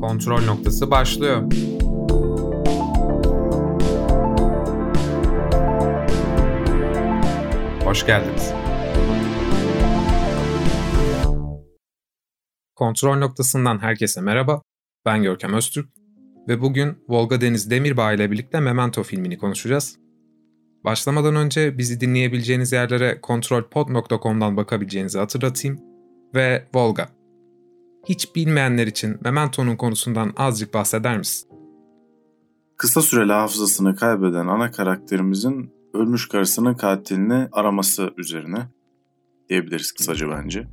Kontrol noktası başlıyor. Hoş geldiniz. Kontrol noktasından herkese merhaba. Ben Görkem Öztürk ve bugün Volga Deniz Demirbağ ile birlikte Memento filmini konuşacağız. Başlamadan önce bizi dinleyebileceğiniz yerlere kontrolpod.com'dan bakabileceğinizi hatırlatayım ve Volga. Hiç bilmeyenler için Memento'nun konusundan azıcık bahseder misin? Kısa süreli hafızasını kaybeden ana karakterimizin ölmüş karısının katilini araması üzerine diyebiliriz kısaca bence.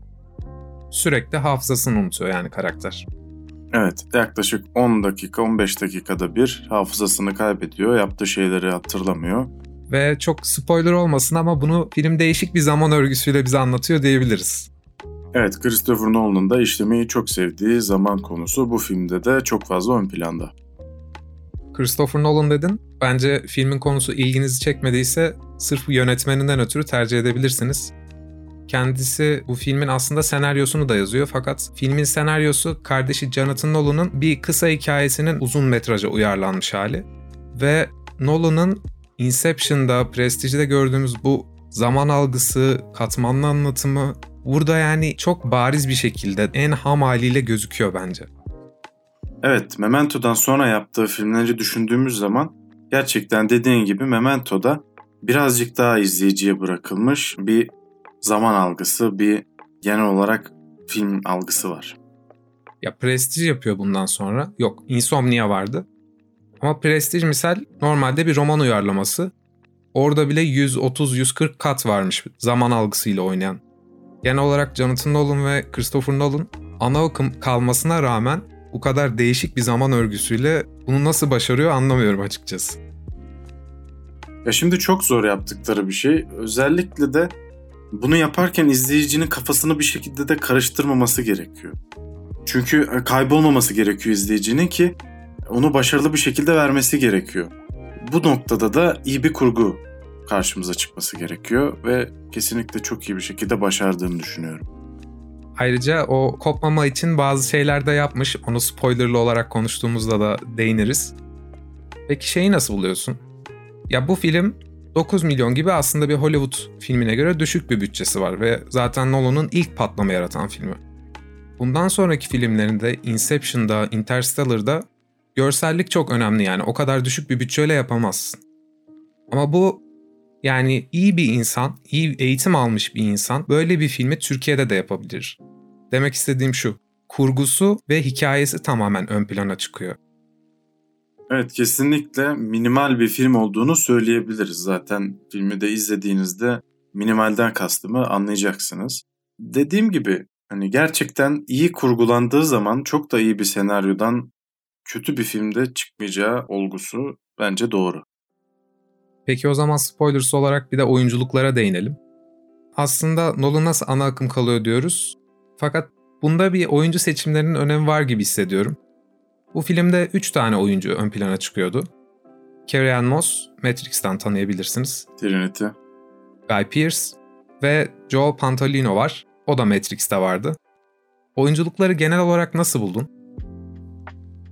Sürekli hafızasını unutuyor yani karakter. Evet, yaklaşık 10 dakika 15 dakikada bir hafızasını kaybediyor, yaptığı şeyleri hatırlamıyor. Ve çok spoiler olmasın ama bunu film değişik bir zaman örgüsüyle bize anlatıyor diyebiliriz. Evet, Christopher Nolan'ın da işlemeyi çok sevdiği zaman konusu bu filmde de çok fazla ön planda. Christopher Nolan dedin. Bence filmin konusu ilginizi çekmediyse sırf yönetmeninden ötürü tercih edebilirsiniz. Kendisi bu filmin aslında senaryosunu da yazıyor fakat filmin senaryosu kardeşi Jonathan Nolan'ın bir kısa hikayesinin uzun metraja uyarlanmış hali. Ve Nolan'ın Inception'da, Prestige'de gördüğümüz bu zaman algısı, katmanlı anlatımı burada yani çok bariz bir şekilde en ham haliyle gözüküyor bence. Evet, Memento'dan sonra yaptığı filmleri düşündüğümüz zaman gerçekten dediğin gibi Memento'da birazcık daha izleyiciye bırakılmış bir zaman algısı, bir genel olarak film algısı var. Ya Prestige yapıyor bundan sonra. Yok, Insomnia vardı. Ama Prestige misal normalde bir roman uyarlaması. Orada bile 130-140 kat varmış zaman algısıyla oynayan. Genel olarak Jonathan Nolan ve Christopher Nolan ana akım kalmasına rağmen bu kadar değişik bir zaman örgüsüyle bunu nasıl başarıyor anlamıyorum açıkçası. Ya şimdi çok zor yaptıkları bir şey. Özellikle de bunu yaparken izleyicinin kafasını bir şekilde de karıştırmaması gerekiyor. Çünkü e, kaybolmaması gerekiyor izleyicinin ki onu başarılı bir şekilde vermesi gerekiyor. Bu noktada da iyi bir kurgu karşımıza çıkması gerekiyor ve kesinlikle çok iyi bir şekilde başardığını düşünüyorum. Ayrıca o kopmama için bazı şeyler de yapmış. Onu spoilerlı olarak konuştuğumuzda da değiniriz. Peki şeyi nasıl buluyorsun? Ya bu film 9 milyon gibi aslında bir Hollywood filmine göre düşük bir bütçesi var ve zaten Nolan'ın ilk patlama yaratan filmi. Bundan sonraki filmlerinde Inception'da, Interstellar'da görsellik çok önemli yani o kadar düşük bir bütçeyle yapamazsın. Ama bu yani iyi bir insan, iyi eğitim almış bir insan böyle bir filmi Türkiye'de de yapabilir. Demek istediğim şu, kurgusu ve hikayesi tamamen ön plana çıkıyor. Evet kesinlikle minimal bir film olduğunu söyleyebiliriz. Zaten filmi de izlediğinizde minimalden kastımı anlayacaksınız. Dediğim gibi hani gerçekten iyi kurgulandığı zaman çok da iyi bir senaryodan kötü bir filmde çıkmayacağı olgusu bence doğru. Peki o zaman spoilers olarak bir de oyunculuklara değinelim. Aslında Nolan nasıl ana akım kalıyor diyoruz. Fakat bunda bir oyuncu seçimlerinin önemi var gibi hissediyorum. Bu filmde 3 tane oyuncu ön plana çıkıyordu. Carrie Ann Moss, Matrix'ten tanıyabilirsiniz. Trinity. Guy Pearce ve Joe Pantoliano var. O da Matrix'te vardı. Oyunculukları genel olarak nasıl buldun?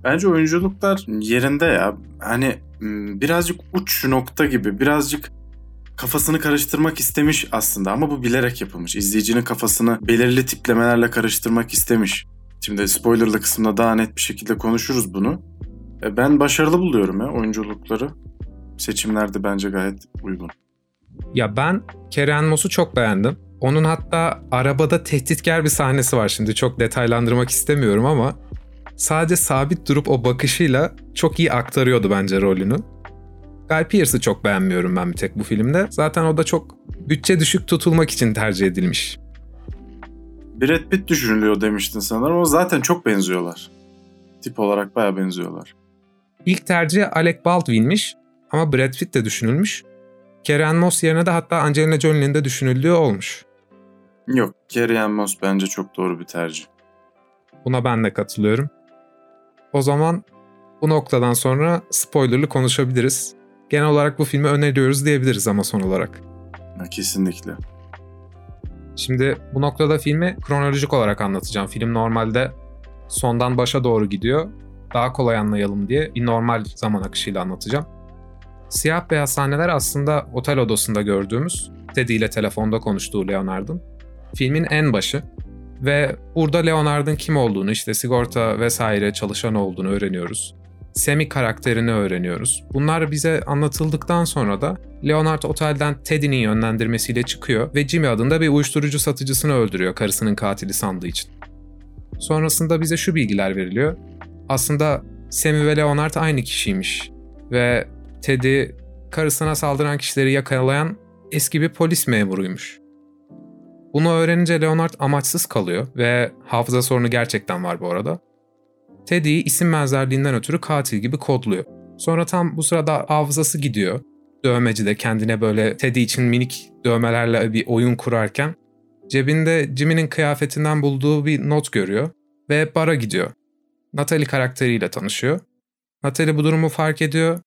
Bence oyunculuklar yerinde ya. Hani birazcık uç nokta gibi, birazcık kafasını karıştırmak istemiş aslında ama bu bilerek yapılmış. İzleyicinin kafasını belirli tiplemelerle karıştırmak istemiş. Şimdi spoilerlı kısımda daha net bir şekilde konuşuruz bunu. E, ben başarılı buluyorum ya oyunculukları. Seçimlerde bence gayet uygun. Ya ben Keren Moss'u çok beğendim. Onun hatta arabada tehditkar bir sahnesi var şimdi çok detaylandırmak istemiyorum ama sadece sabit durup o bakışıyla çok iyi aktarıyordu bence rolünü. Guy Pearce'ı çok beğenmiyorum ben bir tek bu filmde. Zaten o da çok bütçe düşük tutulmak için tercih edilmiş. Brad Pitt düşünülüyor demiştin sanırım ama zaten çok benziyorlar. Tip olarak baya benziyorlar. İlk tercih Alec Baldwin'miş ama Brad Pitt de düşünülmüş. Karen Moss yerine de hatta Angelina Jolie'nin de düşünüldüğü olmuş. Yok, Carrie Moss bence çok doğru bir tercih. Buna ben de katılıyorum. O zaman bu noktadan sonra spoilerlı konuşabiliriz. Genel olarak bu filmi öneriyoruz diyebiliriz ama son olarak. Kesinlikle. Şimdi bu noktada filmi kronolojik olarak anlatacağım. Film normalde sondan başa doğru gidiyor. daha kolay anlayalım diye bir normal zaman akışıyla anlatacağım. Siyah beyaz sahneler aslında otel odasında gördüğümüz Teddy ile telefonda konuştuğu Leonard'ın filmin en başı ve burada Leonard'ın kim olduğunu işte sigorta vesaire çalışan olduğunu öğreniyoruz. Semi karakterini öğreniyoruz. Bunlar bize anlatıldıktan sonra da Leonard otelden Teddy'nin yönlendirmesiyle çıkıyor ve Jimmy adında bir uyuşturucu satıcısını öldürüyor karısının katili sandığı için. Sonrasında bize şu bilgiler veriliyor. Aslında Sammy ve Leonard aynı kişiymiş ve Teddy karısına saldıran kişileri yakalayan eski bir polis memuruymuş. Bunu öğrenince Leonard amaçsız kalıyor ve hafıza sorunu gerçekten var bu arada. Teddy'yi isim benzerliğinden ötürü katil gibi kodluyor. Sonra tam bu sırada hafızası gidiyor. Dövmeci de kendine böyle Teddy için minik dövmelerle bir oyun kurarken cebinde Jimmy'nin kıyafetinden bulduğu bir not görüyor ve bara gidiyor. Natalie karakteriyle tanışıyor. Natalie bu durumu fark ediyor.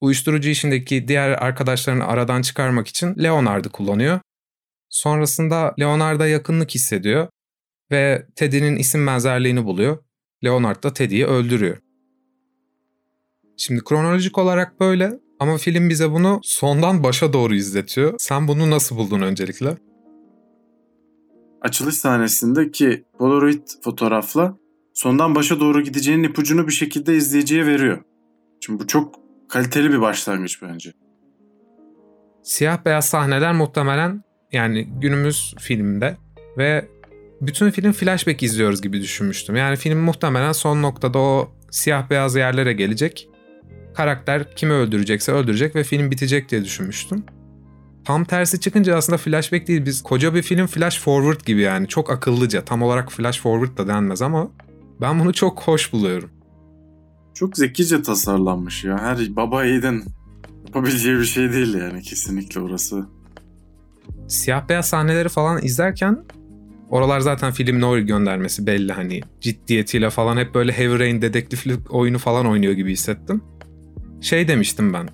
Uyuşturucu işindeki diğer arkadaşlarını aradan çıkarmak için Leonard'ı kullanıyor. Sonrasında Leonard'a yakınlık hissediyor ve Teddy'nin isim benzerliğini buluyor. Leonard da Teddy'yi öldürüyor. Şimdi kronolojik olarak böyle ama film bize bunu sondan başa doğru izletiyor. Sen bunu nasıl buldun öncelikle? Açılış sahnesindeki Polaroid fotoğrafla sondan başa doğru gideceğinin ipucunu bir şekilde izleyiciye veriyor. Şimdi bu çok kaliteli bir başlangıç bence. Siyah beyaz sahneler muhtemelen yani günümüz filminde ve bütün film flashback izliyoruz gibi düşünmüştüm. Yani film muhtemelen son noktada o siyah beyaz yerlere gelecek. Karakter kimi öldürecekse öldürecek ve film bitecek diye düşünmüştüm. Tam tersi çıkınca aslında flashback değil biz koca bir film flash forward gibi yani çok akıllıca tam olarak flash forward da denmez ama ben bunu çok hoş buluyorum. Çok zekice tasarlanmış ya. Her baba yiğidin yapabileceği bir şey değil yani kesinlikle orası. Siyah beyaz sahneleri falan izlerken oralar zaten film noir göndermesi belli hani ciddiyetiyle falan hep böyle Heavy Rain dedektiflik oyunu falan oynuyor gibi hissettim. Şey demiştim ben.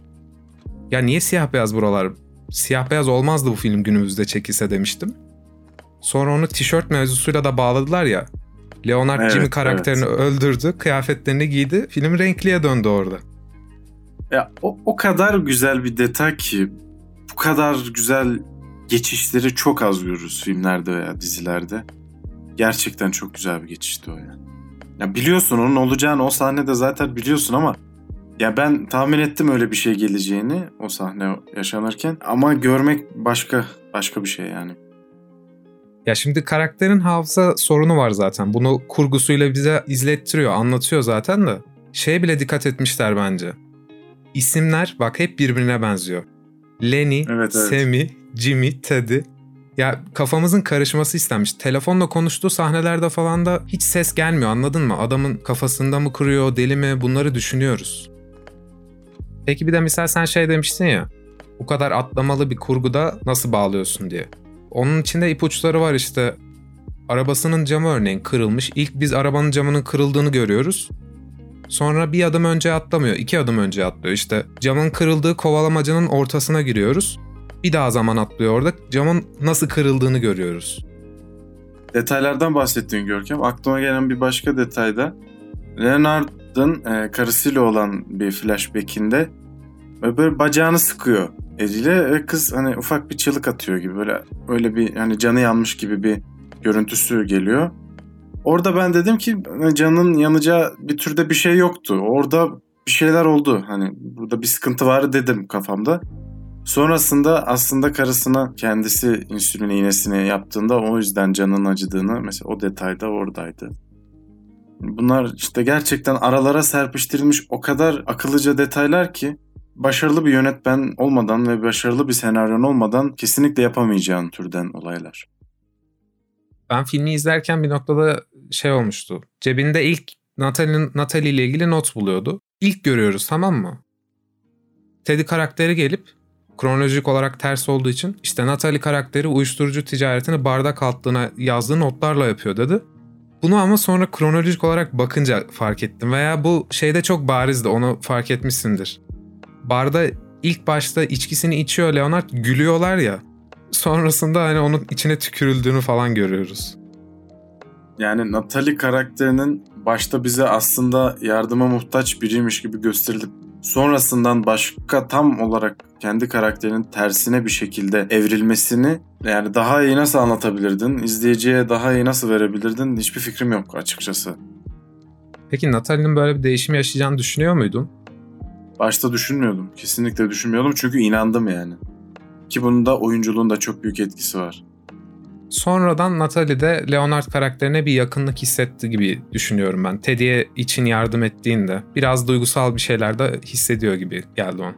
Ya niye siyah beyaz buralar? Siyah beyaz olmazdı bu film günümüzde çekilse demiştim. Sonra onu tişört mevzusuyla da bağladılar ya. Leonard evet, Jimmy karakterini evet. öldürdü, kıyafetlerini giydi. Film renkliye döndü orada. Ya o, o kadar güzel bir detay ki bu kadar güzel geçişleri çok az görürüz filmlerde veya dizilerde. Gerçekten çok güzel bir geçişti o yani. Ya biliyorsun onun olacağını o sahnede zaten biliyorsun ama ya ben tahmin ettim öyle bir şey geleceğini o sahne yaşanırken ama görmek başka başka bir şey yani. Ya şimdi karakterin hafıza sorunu var zaten. Bunu kurgusuyla bize izlettiriyor, anlatıyor zaten de. Şeye bile dikkat etmişler bence. İsimler bak hep birbirine benziyor. Lenny, evet, evet. Sammy, Jimmy, Teddy. Ya kafamızın karışması istenmiş. Telefonla konuştuğu sahnelerde falan da hiç ses gelmiyor anladın mı? Adamın kafasında mı kuruyor, deli mi bunları düşünüyoruz. Peki bir de misal sen şey demiştin ya. Bu kadar atlamalı bir kurguda nasıl bağlıyorsun diye. Onun içinde ipuçları var işte. Arabasının camı örneğin kırılmış. İlk biz arabanın camının kırıldığını görüyoruz. Sonra bir adım önce atlamıyor, iki adım önce atlıyor. İşte camın kırıldığı kovalamacının ortasına giriyoruz. Bir daha zaman atlıyor orada. Camın nasıl kırıldığını görüyoruz. Detaylardan bahsettiğin Görkem. Aklıma gelen bir başka detayda Leonard'ın e, karısıyla olan bir flashback'inde böyle bacağını sıkıyor eliyle ve kız hani ufak bir çığlık atıyor gibi böyle öyle bir hani canı yanmış gibi bir görüntüsü geliyor. Orada ben dedim ki hani canın yanacağı bir türde bir şey yoktu. Orada bir şeyler oldu. Hani burada bir sıkıntı var dedim kafamda. Sonrasında aslında karısına kendisi insülin iğnesini yaptığında o yüzden canın acıdığını mesela o detayda oradaydı. Bunlar işte gerçekten aralara serpiştirilmiş o kadar akıllıca detaylar ki başarılı bir yönetmen olmadan ve başarılı bir senaryon olmadan kesinlikle yapamayacağın türden olaylar. Ben filmi izlerken bir noktada şey olmuştu. Cebinde ilk Natalie'nin Natalie ile ilgili not buluyordu. İlk görüyoruz tamam mı? Teddy karakteri gelip kronolojik olarak ters olduğu için işte Natalie karakteri uyuşturucu ticaretini bardak altlığına yazdığı notlarla yapıyor dedi. Bunu ama sonra kronolojik olarak bakınca fark ettim veya bu şeyde çok barizdi onu fark etmişsindir. Barda ilk başta içkisini içiyor Leonard gülüyorlar ya. Sonrasında hani onun içine tükürüldüğünü falan görüyoruz. Yani Natalie karakterinin başta bize aslında yardıma muhtaç biriymiş gibi gösterilip sonrasından başka tam olarak kendi karakterinin tersine bir şekilde evrilmesini yani daha iyi nasıl anlatabilirdin? izleyiciye daha iyi nasıl verebilirdin? Hiçbir fikrim yok açıkçası. Peki Natalie'nin böyle bir değişim yaşayacağını düşünüyor muydun? Başta düşünmüyordum. Kesinlikle düşünmüyordum çünkü inandım yani. Ki bunun da oyunculuğun da çok büyük etkisi var. Sonradan Natalie de Leonard karakterine bir yakınlık hissetti gibi düşünüyorum ben. Teddy'ye için yardım ettiğinde biraz duygusal bir şeyler de hissediyor gibi geldi on.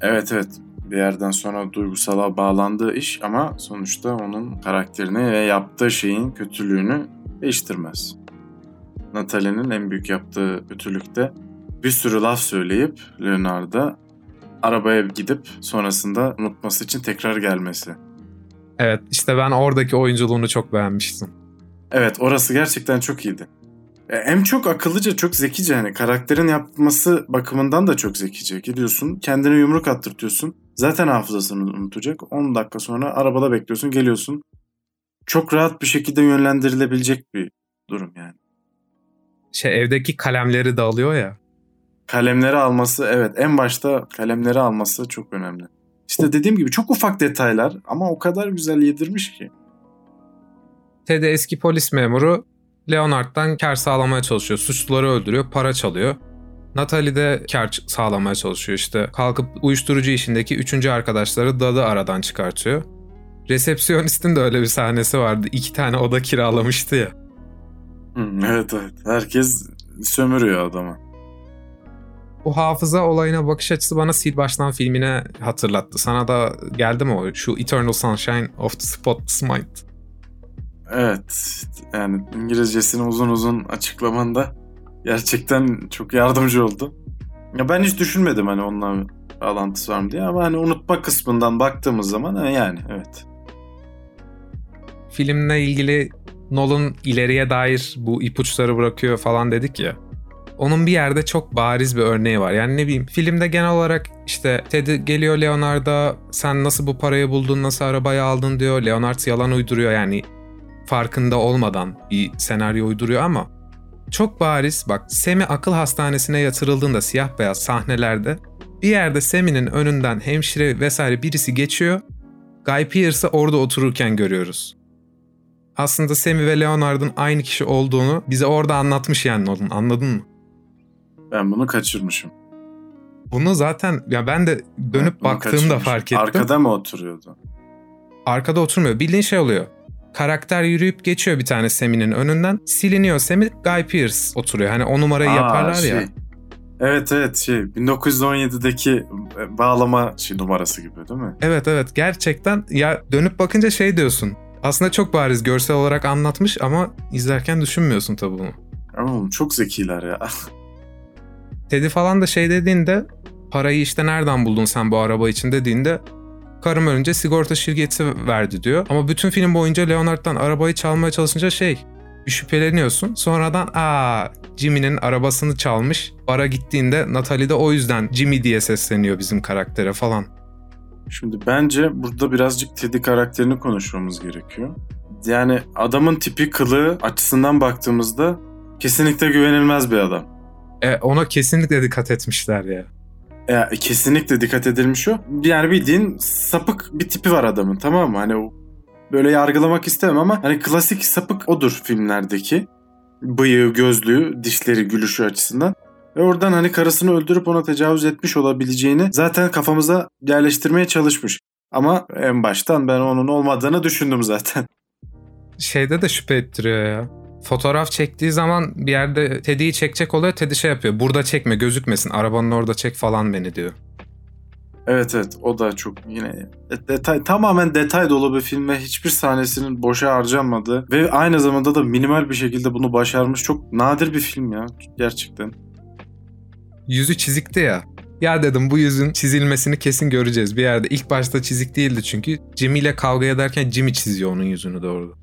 Evet evet bir yerden sonra duygusala bağlandığı iş ama sonuçta onun karakterini ve yaptığı şeyin kötülüğünü değiştirmez. Natalie'nin en büyük yaptığı kötülükte bir sürü laf söyleyip Leonard'a arabaya gidip sonrasında unutması için tekrar gelmesi. Evet işte ben oradaki oyunculuğunu çok beğenmiştim. Evet orası gerçekten çok iyiydi. E, hem çok akıllıca çok zekice hani karakterin yapması bakımından da çok zekice. Gidiyorsun kendine yumruk attırtıyorsun. Zaten hafızasını unutacak. 10 dakika sonra arabada bekliyorsun geliyorsun. Çok rahat bir şekilde yönlendirilebilecek bir durum yani. Şey evdeki kalemleri de alıyor ya. Kalemleri alması evet en başta kalemleri alması çok önemli. İşte dediğim gibi çok ufak detaylar ama o kadar güzel yedirmiş ki. Ted eski polis memuru Leonard'dan kar sağlamaya çalışıyor. Suçluları öldürüyor, para çalıyor. Natalie de kar sağlamaya çalışıyor işte. Kalkıp uyuşturucu işindeki üçüncü arkadaşları Dadı aradan çıkartıyor. Resepsiyonistin de öyle bir sahnesi vardı. İki tane oda kiralamıştı ya. evet evet. Herkes sömürüyor adamı. Bu hafıza olayına bakış açısı bana Sil Baştan filmine hatırlattı. Sana da geldi mi o? Şu Eternal Sunshine of the Spotless Mind. Evet. Yani İngilizcesini uzun uzun açıklamanda gerçekten çok yardımcı oldu. Ya ben hiç düşünmedim hani onunla bağlantısı var mı diye ama hani unutma kısmından baktığımız zaman yani evet. Filmle ilgili Nolan ileriye dair bu ipuçları bırakıyor falan dedik ya onun bir yerde çok bariz bir örneği var. Yani ne bileyim filmde genel olarak işte Ted geliyor Leonard'a sen nasıl bu parayı buldun nasıl arabayı aldın diyor. Leonard yalan uyduruyor yani farkında olmadan bir senaryo uyduruyor ama çok bariz bak Sam'i akıl hastanesine yatırıldığında siyah beyaz sahnelerde bir yerde Sammy'nin önünden hemşire vesaire birisi geçiyor. Guy Pearce'ı orada otururken görüyoruz. Aslında Sammy ve Leonard'ın aynı kişi olduğunu bize orada anlatmış yani Nolan anladın mı? Ben bunu kaçırmışım. Bunu zaten ya ben de dönüp evet, baktığımda fark ettim. Arkada mı oturuyordu? Arkada oturmuyor. Bildiğin şey oluyor. Karakter yürüyüp geçiyor bir tane Semi'nin önünden. Siliniyor Semi, Guy Pearce oturuyor. Hani o numarayı Aa, yaparlar şey. ya. Evet evet şey 1917'deki bağlama şey numarası gibi değil mi? Evet evet gerçekten ya dönüp bakınca şey diyorsun. Aslında çok bariz görsel olarak anlatmış ama izlerken düşünmüyorsun tabii bunu. Ama çok zekiler ya. Teddy falan da şey dediğinde parayı işte nereden buldun sen bu araba için dediğinde karım ölünce sigorta şirketi verdi diyor. Ama bütün film boyunca Leonard'dan arabayı çalmaya çalışınca şey bir şüpheleniyorsun. Sonradan aa Jimmy'nin arabasını çalmış. Bara gittiğinde Natalie de o yüzden Jimmy diye sesleniyor bizim karaktere falan. Şimdi bence burada birazcık Teddy karakterini konuşmamız gerekiyor. Yani adamın tipi kılığı açısından baktığımızda kesinlikle güvenilmez bir adam. E, ona kesinlikle dikkat etmişler ya. E, kesinlikle dikkat edilmiş o. Yani bildiğin sapık bir tipi var adamın tamam mı? Hani o böyle yargılamak istemem ama hani klasik sapık odur filmlerdeki. Bıyığı, gözlüğü, dişleri, gülüşü açısından. Ve oradan hani karısını öldürüp ona tecavüz etmiş olabileceğini zaten kafamıza yerleştirmeye çalışmış. Ama en baştan ben onun olmadığını düşündüm zaten. Şeyde de şüphe ettiriyor ya fotoğraf çektiği zaman bir yerde Teddy'yi çekecek oluyor. Teddy şey yapıyor. Burada çekme gözükmesin. Arabanın orada çek falan beni diyor. Evet evet o da çok yine detay tamamen detay dolu bir film ve hiçbir sahnesinin boşa harcanmadı ve aynı zamanda da minimal bir şekilde bunu başarmış çok nadir bir film ya gerçekten. Yüzü çizikti ya. Ya dedim bu yüzün çizilmesini kesin göreceğiz bir yerde. İlk başta çizik değildi çünkü Jimmy ile kavga ederken Jimmy çiziyor onun yüzünü doğru.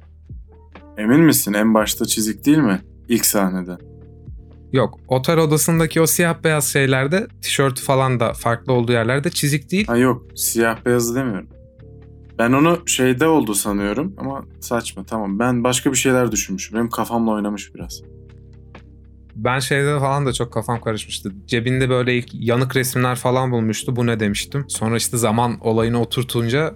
Emin misin? En başta çizik değil mi? İlk sahnede. Yok. Otel odasındaki o siyah beyaz şeylerde tişörtü falan da farklı olduğu yerlerde çizik değil. Ha yok. Siyah beyazı demiyorum. Ben onu şeyde oldu sanıyorum ama saçma tamam. Ben başka bir şeyler düşünmüşüm. Benim kafamla oynamış biraz. Ben şeyde falan da çok kafam karışmıştı. Cebinde böyle ilk yanık resimler falan bulmuştu. Bu ne demiştim. Sonra işte zaman olayını oturtunca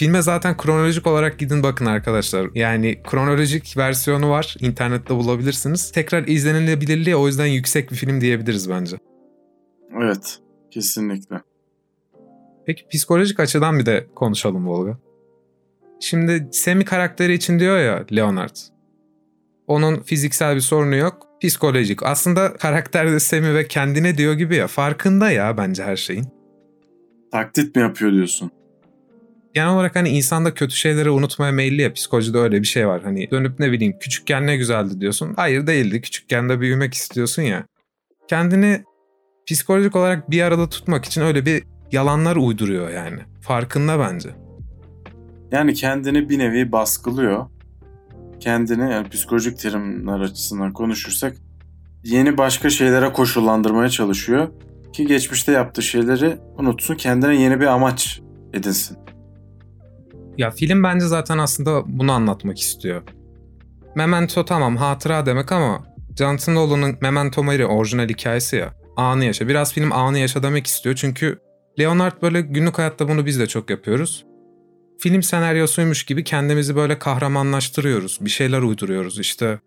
Filme zaten kronolojik olarak gidin bakın arkadaşlar. Yani kronolojik versiyonu var. internette bulabilirsiniz. Tekrar izlenilebilirliği o yüzden yüksek bir film diyebiliriz bence. Evet. Kesinlikle. Peki psikolojik açıdan bir de konuşalım Volga. Şimdi Semi karakteri için diyor ya Leonard. Onun fiziksel bir sorunu yok. Psikolojik. Aslında karakterde Semi ve kendine diyor gibi ya. Farkında ya bence her şeyin. Taklit mi yapıyor diyorsun? Genel olarak hani insanda kötü şeyleri unutmaya meyilli ya psikolojide öyle bir şey var. Hani dönüp ne bileyim küçükken ne güzeldi diyorsun. Hayır değildi. Küçükken de büyümek istiyorsun ya. Kendini psikolojik olarak bir arada tutmak için öyle bir yalanlar uyduruyor yani. Farkında bence. Yani kendini bir nevi baskılıyor. Kendini yani psikolojik terimler açısından konuşursak yeni başka şeylere koşullandırmaya çalışıyor ki geçmişte yaptığı şeyleri unutsun, kendine yeni bir amaç edinsin. Ya film bence zaten aslında bunu anlatmak istiyor. Memento tamam hatıra demek ama Jonathan Nolan'ın Memento Mori orijinal hikayesi ya. Anı yaşa. Biraz film anı yaşa demek istiyor çünkü Leonard böyle günlük hayatta bunu biz de çok yapıyoruz. Film senaryosuymuş gibi kendimizi böyle kahramanlaştırıyoruz. Bir şeyler uyduruyoruz işte.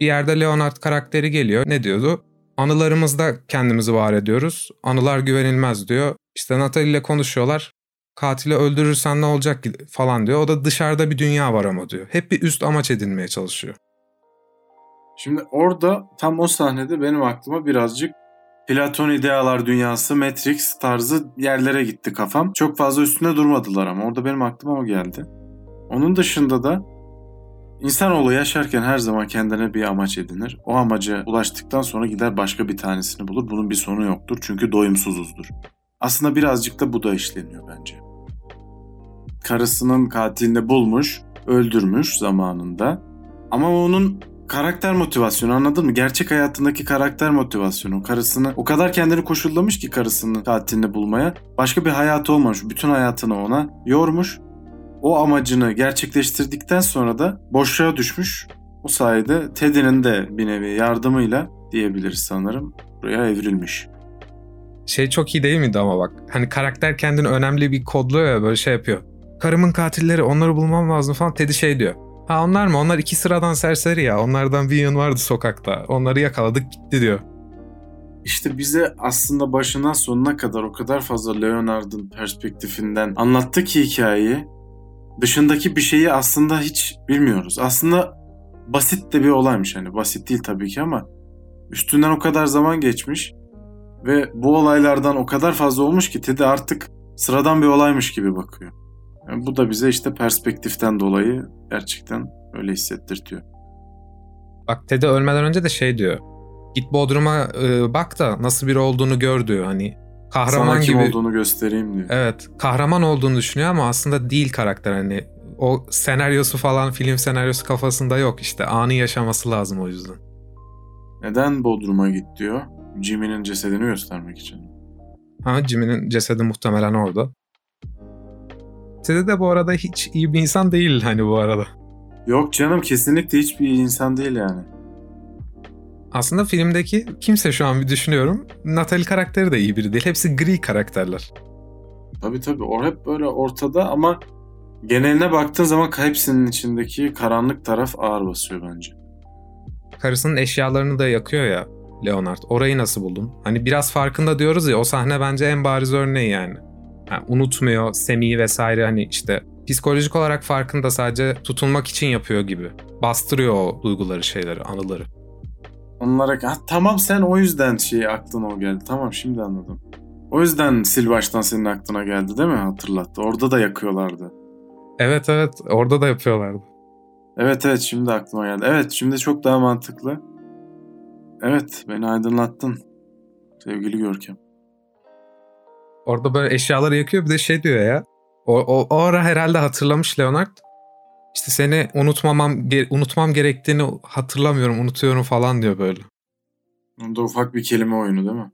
Bir yerde Leonard karakteri geliyor. Ne diyordu? Anılarımızda kendimizi var ediyoruz. Anılar güvenilmez diyor. İşte Natalie ile konuşuyorlar katili öldürürsen ne olacak falan diyor. O da dışarıda bir dünya var ama diyor. Hep bir üst amaç edinmeye çalışıyor. Şimdi orada tam o sahnede benim aklıma birazcık Platon idealar dünyası, Matrix tarzı yerlere gitti kafam. Çok fazla üstünde durmadılar ama orada benim aklıma o geldi. Onun dışında da insanoğlu yaşarken her zaman kendine bir amaç edinir. O amaca ulaştıktan sonra gider başka bir tanesini bulur. Bunun bir sonu yoktur çünkü doyumsuzuzdur. Aslında birazcık da bu da işleniyor bence. Karısının katilini bulmuş, öldürmüş zamanında. Ama onun karakter motivasyonu anladın mı? Gerçek hayatındaki karakter motivasyonu. Karısını o kadar kendini koşullamış ki karısının katilini bulmaya. Başka bir hayatı olmamış. Bütün hayatını ona yormuş. O amacını gerçekleştirdikten sonra da boşluğa düşmüş. O sayede Teddy'nin de bir nevi yardımıyla diyebiliriz sanırım buraya evrilmiş şey çok iyi değil miydi ama bak. Hani karakter kendini önemli bir kodluyor ya böyle şey yapıyor. Karımın katilleri onları bulmam lazım falan. Teddy şey diyor. Ha onlar mı? Onlar iki sıradan serseri ya. Onlardan bir yığın vardı sokakta. Onları yakaladık gitti diyor. İşte bize aslında başından sonuna kadar o kadar fazla Leonard'ın perspektifinden anlattı ki hikayeyi. Dışındaki bir şeyi aslında hiç bilmiyoruz. Aslında basit de bir olaymış hani. Basit değil tabii ki ama üstünden o kadar zaman geçmiş. Ve bu olaylardan o kadar fazla olmuş ki Teddy artık sıradan bir olaymış gibi bakıyor. Yani bu da bize işte perspektiften dolayı gerçekten öyle hissettirtiyor. Bak Teddy ölmeden önce de şey diyor. Git Bodrum'a e, bak da nasıl biri olduğunu gör diyor. Hani kahraman Sana kim gibi. olduğunu göstereyim diyor. Evet kahraman olduğunu düşünüyor ama aslında değil karakter. Hani o senaryosu falan film senaryosu kafasında yok işte anı yaşaması lazım o yüzden. Neden Bodrum'a git diyor? Jimmy'nin cesedini göstermek için. Ha Jimmy'nin cesedi muhtemelen orada. Teddy de bu arada hiç iyi bir insan değil hani bu arada. Yok canım kesinlikle hiçbir insan değil yani. Aslında filmdeki kimse şu an bir düşünüyorum. Natalie karakteri de iyi biri değil. Hepsi gri karakterler. Tabii tabii. O hep böyle ortada ama geneline baktığın zaman hepsinin içindeki karanlık taraf ağır basıyor bence. Karısının eşyalarını da yakıyor ya. Leonard. Orayı nasıl buldun? Hani biraz farkında diyoruz ya o sahne bence en bariz örneği yani. yani unutmuyor Semih'i vesaire hani işte psikolojik olarak farkında sadece tutulmak için yapıyor gibi. Bastırıyor o duyguları, şeyleri, anıları. Onlara ha, tamam sen o yüzden şey aklına o geldi. Tamam şimdi anladım. O yüzden sil baştan senin aklına geldi değil mi? Hatırlattı. Orada da yakıyorlardı. Evet evet orada da yapıyorlardı. Evet evet şimdi aklıma geldi. Evet şimdi çok daha mantıklı. Evet, beni aydınlattın. Sevgili Görkem. Orada böyle eşyaları yakıyor bir de şey diyor ya. O, o, o ara herhalde hatırlamış Leonard. İşte seni unutmamam unutmam gerektiğini hatırlamıyorum, unutuyorum falan diyor böyle. Onda ufak bir kelime oyunu değil mi?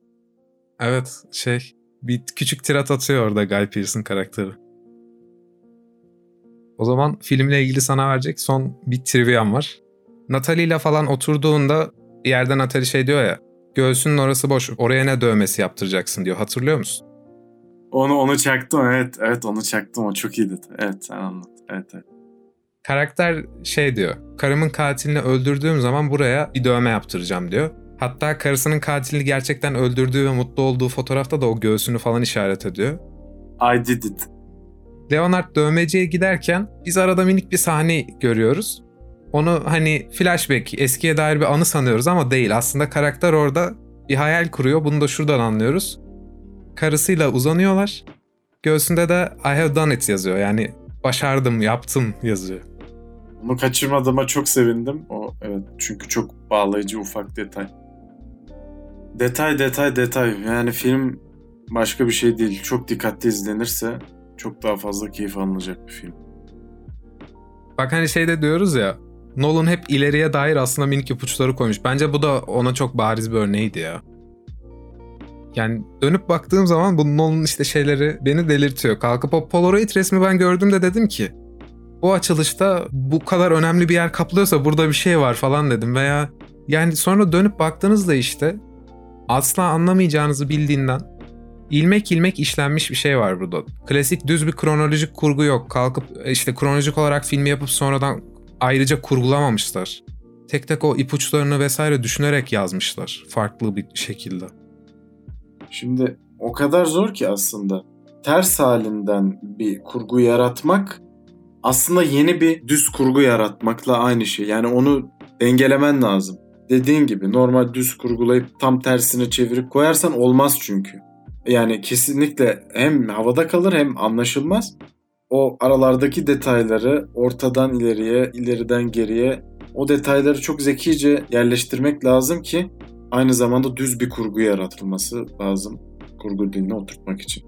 Evet, şey bir küçük tirat atıyor orada Guy Pearce'ın karakteri. O zaman filmle ilgili sana verecek son bir triviam var. Natalie ile falan oturduğunda Bir yerden Atari şey diyor ya. Göğsünün orası boş. Oraya ne dövmesi yaptıracaksın diyor. Hatırlıyor musun? Onu onu çaktım evet. Evet onu çaktım. O çok iyiydi. Evet sen anlat. Evet evet. Karakter şey diyor. Karımın katilini öldürdüğüm zaman buraya bir dövme yaptıracağım diyor. Hatta karısının katilini gerçekten öldürdüğü ve mutlu olduğu fotoğrafta da o göğsünü falan işaret ediyor. I did it. Leonard dövmeciye giderken biz arada minik bir sahne görüyoruz. Onu hani flashback, eskiye dair bir anı sanıyoruz ama değil. Aslında karakter orada bir hayal kuruyor. Bunu da şuradan anlıyoruz. Karısıyla uzanıyorlar. Göğsünde de I have done it yazıyor. Yani başardım, yaptım yazıyor. Bunu kaçırmadığıma çok sevindim. O evet çünkü çok bağlayıcı ufak detay. Detay detay detay. Yani film başka bir şey değil. Çok dikkatli izlenirse çok daha fazla keyif alınacak bir film. Bak hani şeyde diyoruz ya Nolan hep ileriye dair aslında minik ipuçları koymuş. Bence bu da ona çok bariz bir örneğiydi ya. Yani dönüp baktığım zaman bu Nolan'ın işte şeyleri beni delirtiyor. Kalkıp o Polaroid resmi ben gördüğümde dedim ki bu açılışta bu kadar önemli bir yer kaplıyorsa burada bir şey var falan dedim veya yani sonra dönüp baktığınızda işte asla anlamayacağınızı bildiğinden ilmek ilmek işlenmiş bir şey var burada. Klasik düz bir kronolojik kurgu yok. Kalkıp işte kronolojik olarak filmi yapıp sonradan ayrıca kurgulamamışlar. Tek tek o ipuçlarını vesaire düşünerek yazmışlar farklı bir şekilde. Şimdi o kadar zor ki aslında ters halinden bir kurgu yaratmak aslında yeni bir düz kurgu yaratmakla aynı şey. Yani onu dengelemen lazım. Dediğin gibi normal düz kurgulayıp tam tersini çevirip koyarsan olmaz çünkü. Yani kesinlikle hem havada kalır hem anlaşılmaz. O aralardaki detayları ortadan ileriye, ileriden geriye o detayları çok zekice yerleştirmek lazım ki aynı zamanda düz bir kurgu yaratılması lazım kurgu diline oturtmak için.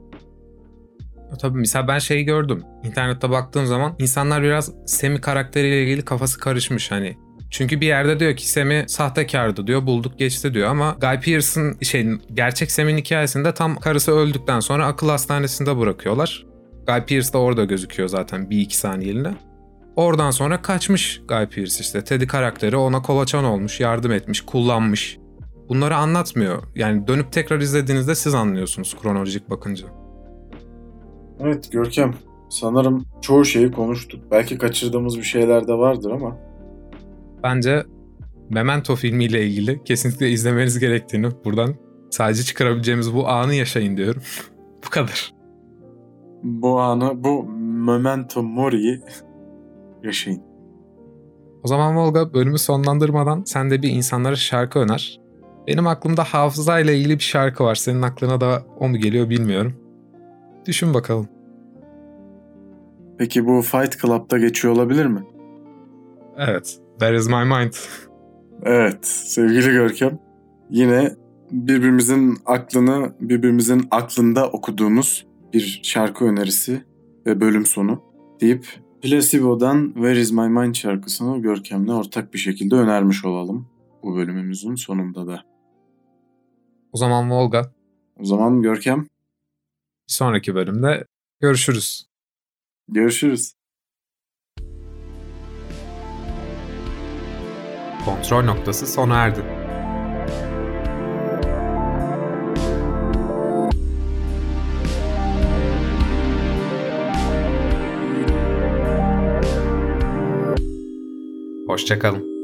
Tabii mesela ben şeyi gördüm. İnternette baktığım zaman insanlar biraz Semi karakteriyle ilgili kafası karışmış hani. Çünkü bir yerde diyor ki Sam'i sahtekardı diyor bulduk geçti diyor ama Guy Pearce'ın şey gerçek Sam'in hikayesinde tam karısı öldükten sonra akıl hastanesinde bırakıyorlar. Guy Pearce de orada gözüküyor zaten bir iki saniyeliğine. Oradan sonra kaçmış Guy Pearce işte. Teddy karakteri ona kolaçan olmuş, yardım etmiş, kullanmış. Bunları anlatmıyor. Yani dönüp tekrar izlediğinizde siz anlıyorsunuz kronolojik bakınca. Evet Görkem, sanırım çoğu şeyi konuştuk. Belki kaçırdığımız bir şeyler de vardır ama. Bence Memento filmiyle ilgili kesinlikle izlemeniz gerektiğini buradan sadece çıkarabileceğimiz bu anı yaşayın diyorum. bu kadar. Bu anı, bu Memento Mori'yi yaşayın. O zaman Volga bölümü sonlandırmadan sen de bir insanlara şarkı öner. Benim aklımda hafızayla ilgili bir şarkı var. Senin aklına da o mu geliyor bilmiyorum. Düşün bakalım. Peki bu Fight Club'da geçiyor olabilir mi? Evet. There is my mind. Evet sevgili Görkem. Yine birbirimizin aklını birbirimizin aklında okuduğumuz bir şarkı önerisi ve bölüm sonu deyip Placebo'dan Where is my mind şarkısını Görkem'le ortak bir şekilde önermiş olalım bu bölümümüzün sonunda da. O zaman Volga. O zaman Görkem. Bir sonraki bölümde görüşürüz. Görüşürüz. Kontrol noktası sona erdi. Hoşçakalın.